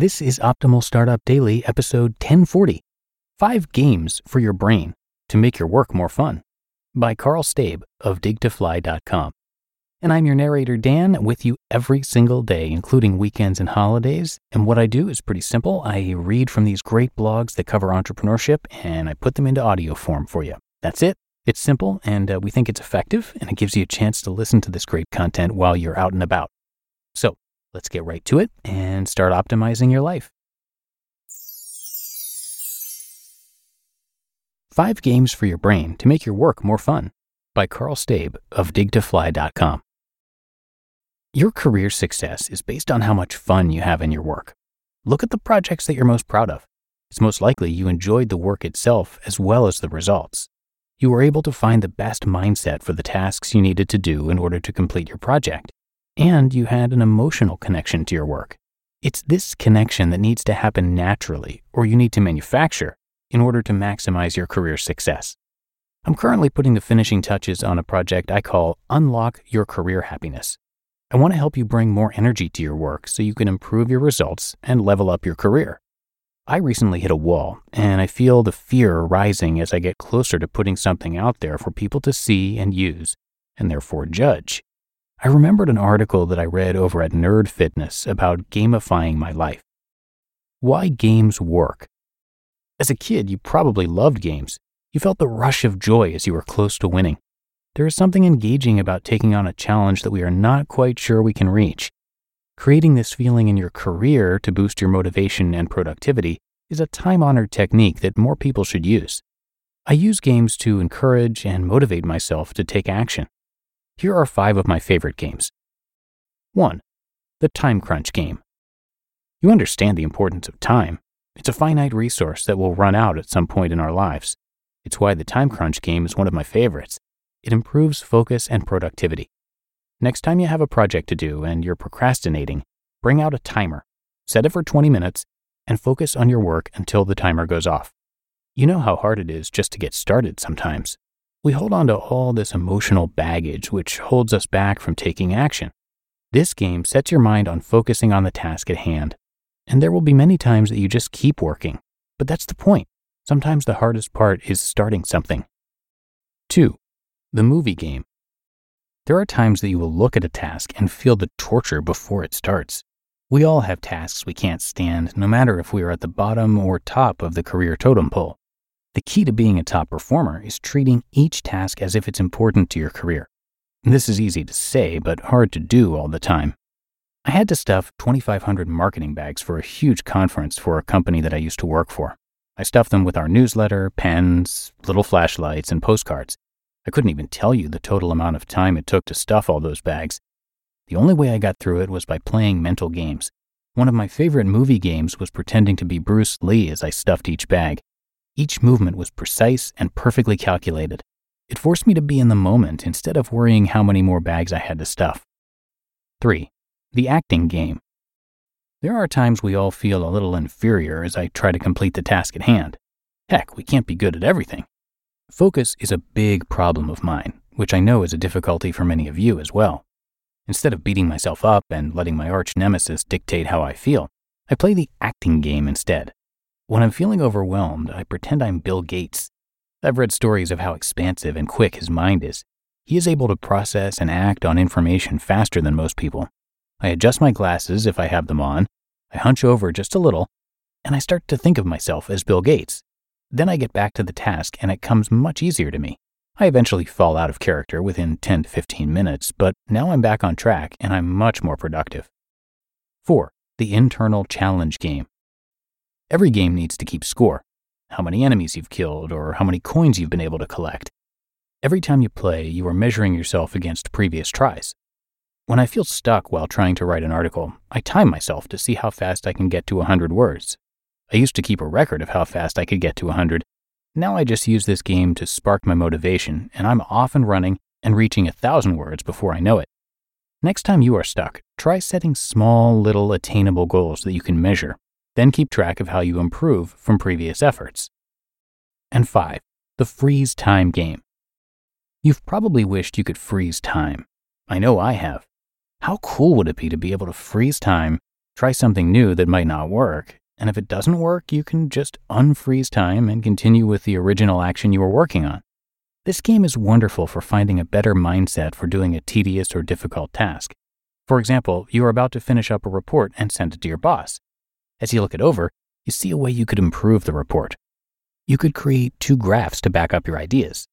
This is Optimal Startup Daily, episode 1040 Five Games for Your Brain to Make Your Work More Fun by Karl Staib of digtofly.com. And I'm your narrator, Dan, with you every single day, including weekends and holidays. And what I do is pretty simple. I read from these great blogs that cover entrepreneurship and I put them into audio form for you. That's it. It's simple and uh, we think it's effective and it gives you a chance to listen to this great content while you're out and about. Let's get right to it and start optimizing your life. Five Games for Your Brain to Make Your Work More Fun by Karl Staib of digtofly.com. Your career success is based on how much fun you have in your work. Look at the projects that you're most proud of. It's most likely you enjoyed the work itself as well as the results. You were able to find the best mindset for the tasks you needed to do in order to complete your project and you had an emotional connection to your work. It's this connection that needs to happen naturally, or you need to manufacture in order to maximize your career success. I'm currently putting the finishing touches on a project I call Unlock Your Career Happiness. I want to help you bring more energy to your work so you can improve your results and level up your career. I recently hit a wall, and I feel the fear rising as I get closer to putting something out there for people to see and use, and therefore judge. I remembered an article that I read over at Nerd Fitness about gamifying my life. Why games work. As a kid, you probably loved games. You felt the rush of joy as you were close to winning. There is something engaging about taking on a challenge that we are not quite sure we can reach. Creating this feeling in your career to boost your motivation and productivity is a time honored technique that more people should use. I use games to encourage and motivate myself to take action. Here are five of my favorite games. 1. The Time Crunch Game. You understand the importance of time. It's a finite resource that will run out at some point in our lives. It's why the Time Crunch game is one of my favorites. It improves focus and productivity. Next time you have a project to do and you're procrastinating, bring out a timer, set it for 20 minutes, and focus on your work until the timer goes off. You know how hard it is just to get started sometimes. We hold on to all this emotional baggage which holds us back from taking action. This game sets your mind on focusing on the task at hand. And there will be many times that you just keep working. But that's the point. Sometimes the hardest part is starting something. 2. The movie game. There are times that you will look at a task and feel the torture before it starts. We all have tasks we can't stand, no matter if we are at the bottom or top of the career totem pole. The key to being a top performer is treating each task as if it's important to your career. This is easy to say, but hard to do all the time. I had to stuff 2,500 marketing bags for a huge conference for a company that I used to work for. I stuffed them with our newsletter, pens, little flashlights, and postcards. I couldn't even tell you the total amount of time it took to stuff all those bags. The only way I got through it was by playing mental games. One of my favorite movie games was pretending to be Bruce Lee as I stuffed each bag. Each movement was precise and perfectly calculated. It forced me to be in the moment instead of worrying how many more bags I had to stuff. 3. The acting game. There are times we all feel a little inferior as I try to complete the task at hand. Heck, we can't be good at everything. Focus is a big problem of mine, which I know is a difficulty for many of you as well. Instead of beating myself up and letting my arch nemesis dictate how I feel, I play the acting game instead. When I'm feeling overwhelmed, I pretend I'm Bill Gates. I've read stories of how expansive and quick his mind is. He is able to process and act on information faster than most people. I adjust my glasses if I have them on. I hunch over just a little, and I start to think of myself as Bill Gates. Then I get back to the task, and it comes much easier to me. I eventually fall out of character within 10 to 15 minutes, but now I'm back on track and I'm much more productive. 4. The internal challenge game. Every game needs to keep score how many enemies you've killed, or how many coins you've been able to collect. Every time you play, you are measuring yourself against previous tries. When I feel stuck while trying to write an article, I time myself to see how fast I can get to 100 words. I used to keep a record of how fast I could get to 100. Now I just use this game to spark my motivation, and I'm off and running and reaching a 1,000 words before I know it. Next time you are stuck, try setting small, little, attainable goals that you can measure then keep track of how you improve from previous efforts. And 5. The freeze time game. You've probably wished you could freeze time. I know I have. How cool would it be to be able to freeze time, try something new that might not work, and if it doesn't work, you can just unfreeze time and continue with the original action you were working on? This game is wonderful for finding a better mindset for doing a tedious or difficult task. For example, you are about to finish up a report and send it to your boss. As you look it over, you see a way you could improve the report. You could create two graphs to back up your ideas.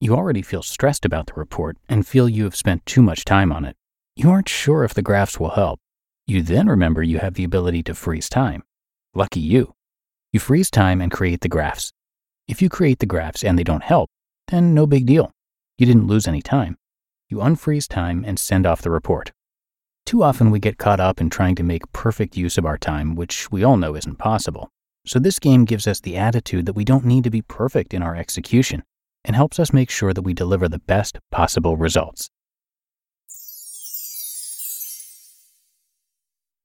You already feel stressed about the report and feel you have spent too much time on it. You aren't sure if the graphs will help. You then remember you have the ability to freeze time. Lucky you. You freeze time and create the graphs. If you create the graphs and they don't help, then no big deal. You didn't lose any time. You unfreeze time and send off the report. Too often we get caught up in trying to make perfect use of our time, which we all know isn't possible. So this game gives us the attitude that we don't need to be perfect in our execution and helps us make sure that we deliver the best possible results.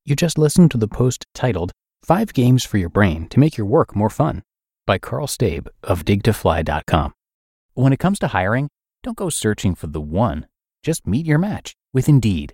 You just listened to the post titled Five Games for Your Brain to Make Your Work More Fun by Karl Staib of digtofly.com. When it comes to hiring, don't go searching for the one. Just meet your match with Indeed.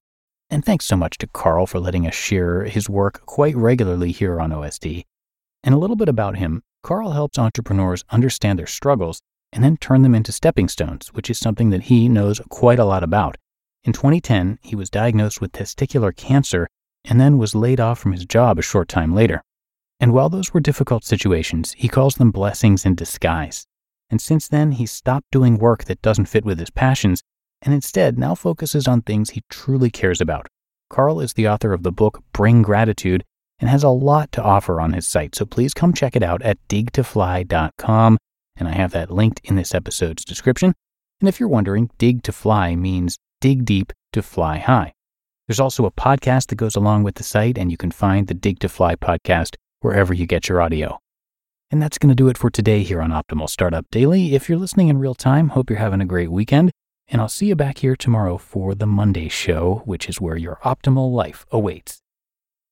And thanks so much to Karl for letting us share his work quite regularly here on OSD. And a little bit about him Karl helps entrepreneurs understand their struggles and then turn them into stepping stones, which is something that he knows quite a lot about. In 2010, he was diagnosed with testicular cancer and then was laid off from his job a short time later. And while those were difficult situations, he calls them blessings in disguise. And since then, he's stopped doing work that doesn't fit with his passions and instead now focuses on things he truly cares about. Karl is the author of the book Bring Gratitude and has a lot to offer on his site, so please come check it out at digtofly.com, and I have that linked in this episode's description. And if you're wondering, dig to fly means dig deep to fly high. There's also a podcast that goes along with the site, and you can find the Dig to Fly podcast wherever you get your audio. And that's going to do it for today here on Optimal Startup Daily. If you're listening in real time, hope you're having a great weekend. And I'll see you back here tomorrow for the Monday show, which is where your optimal life awaits.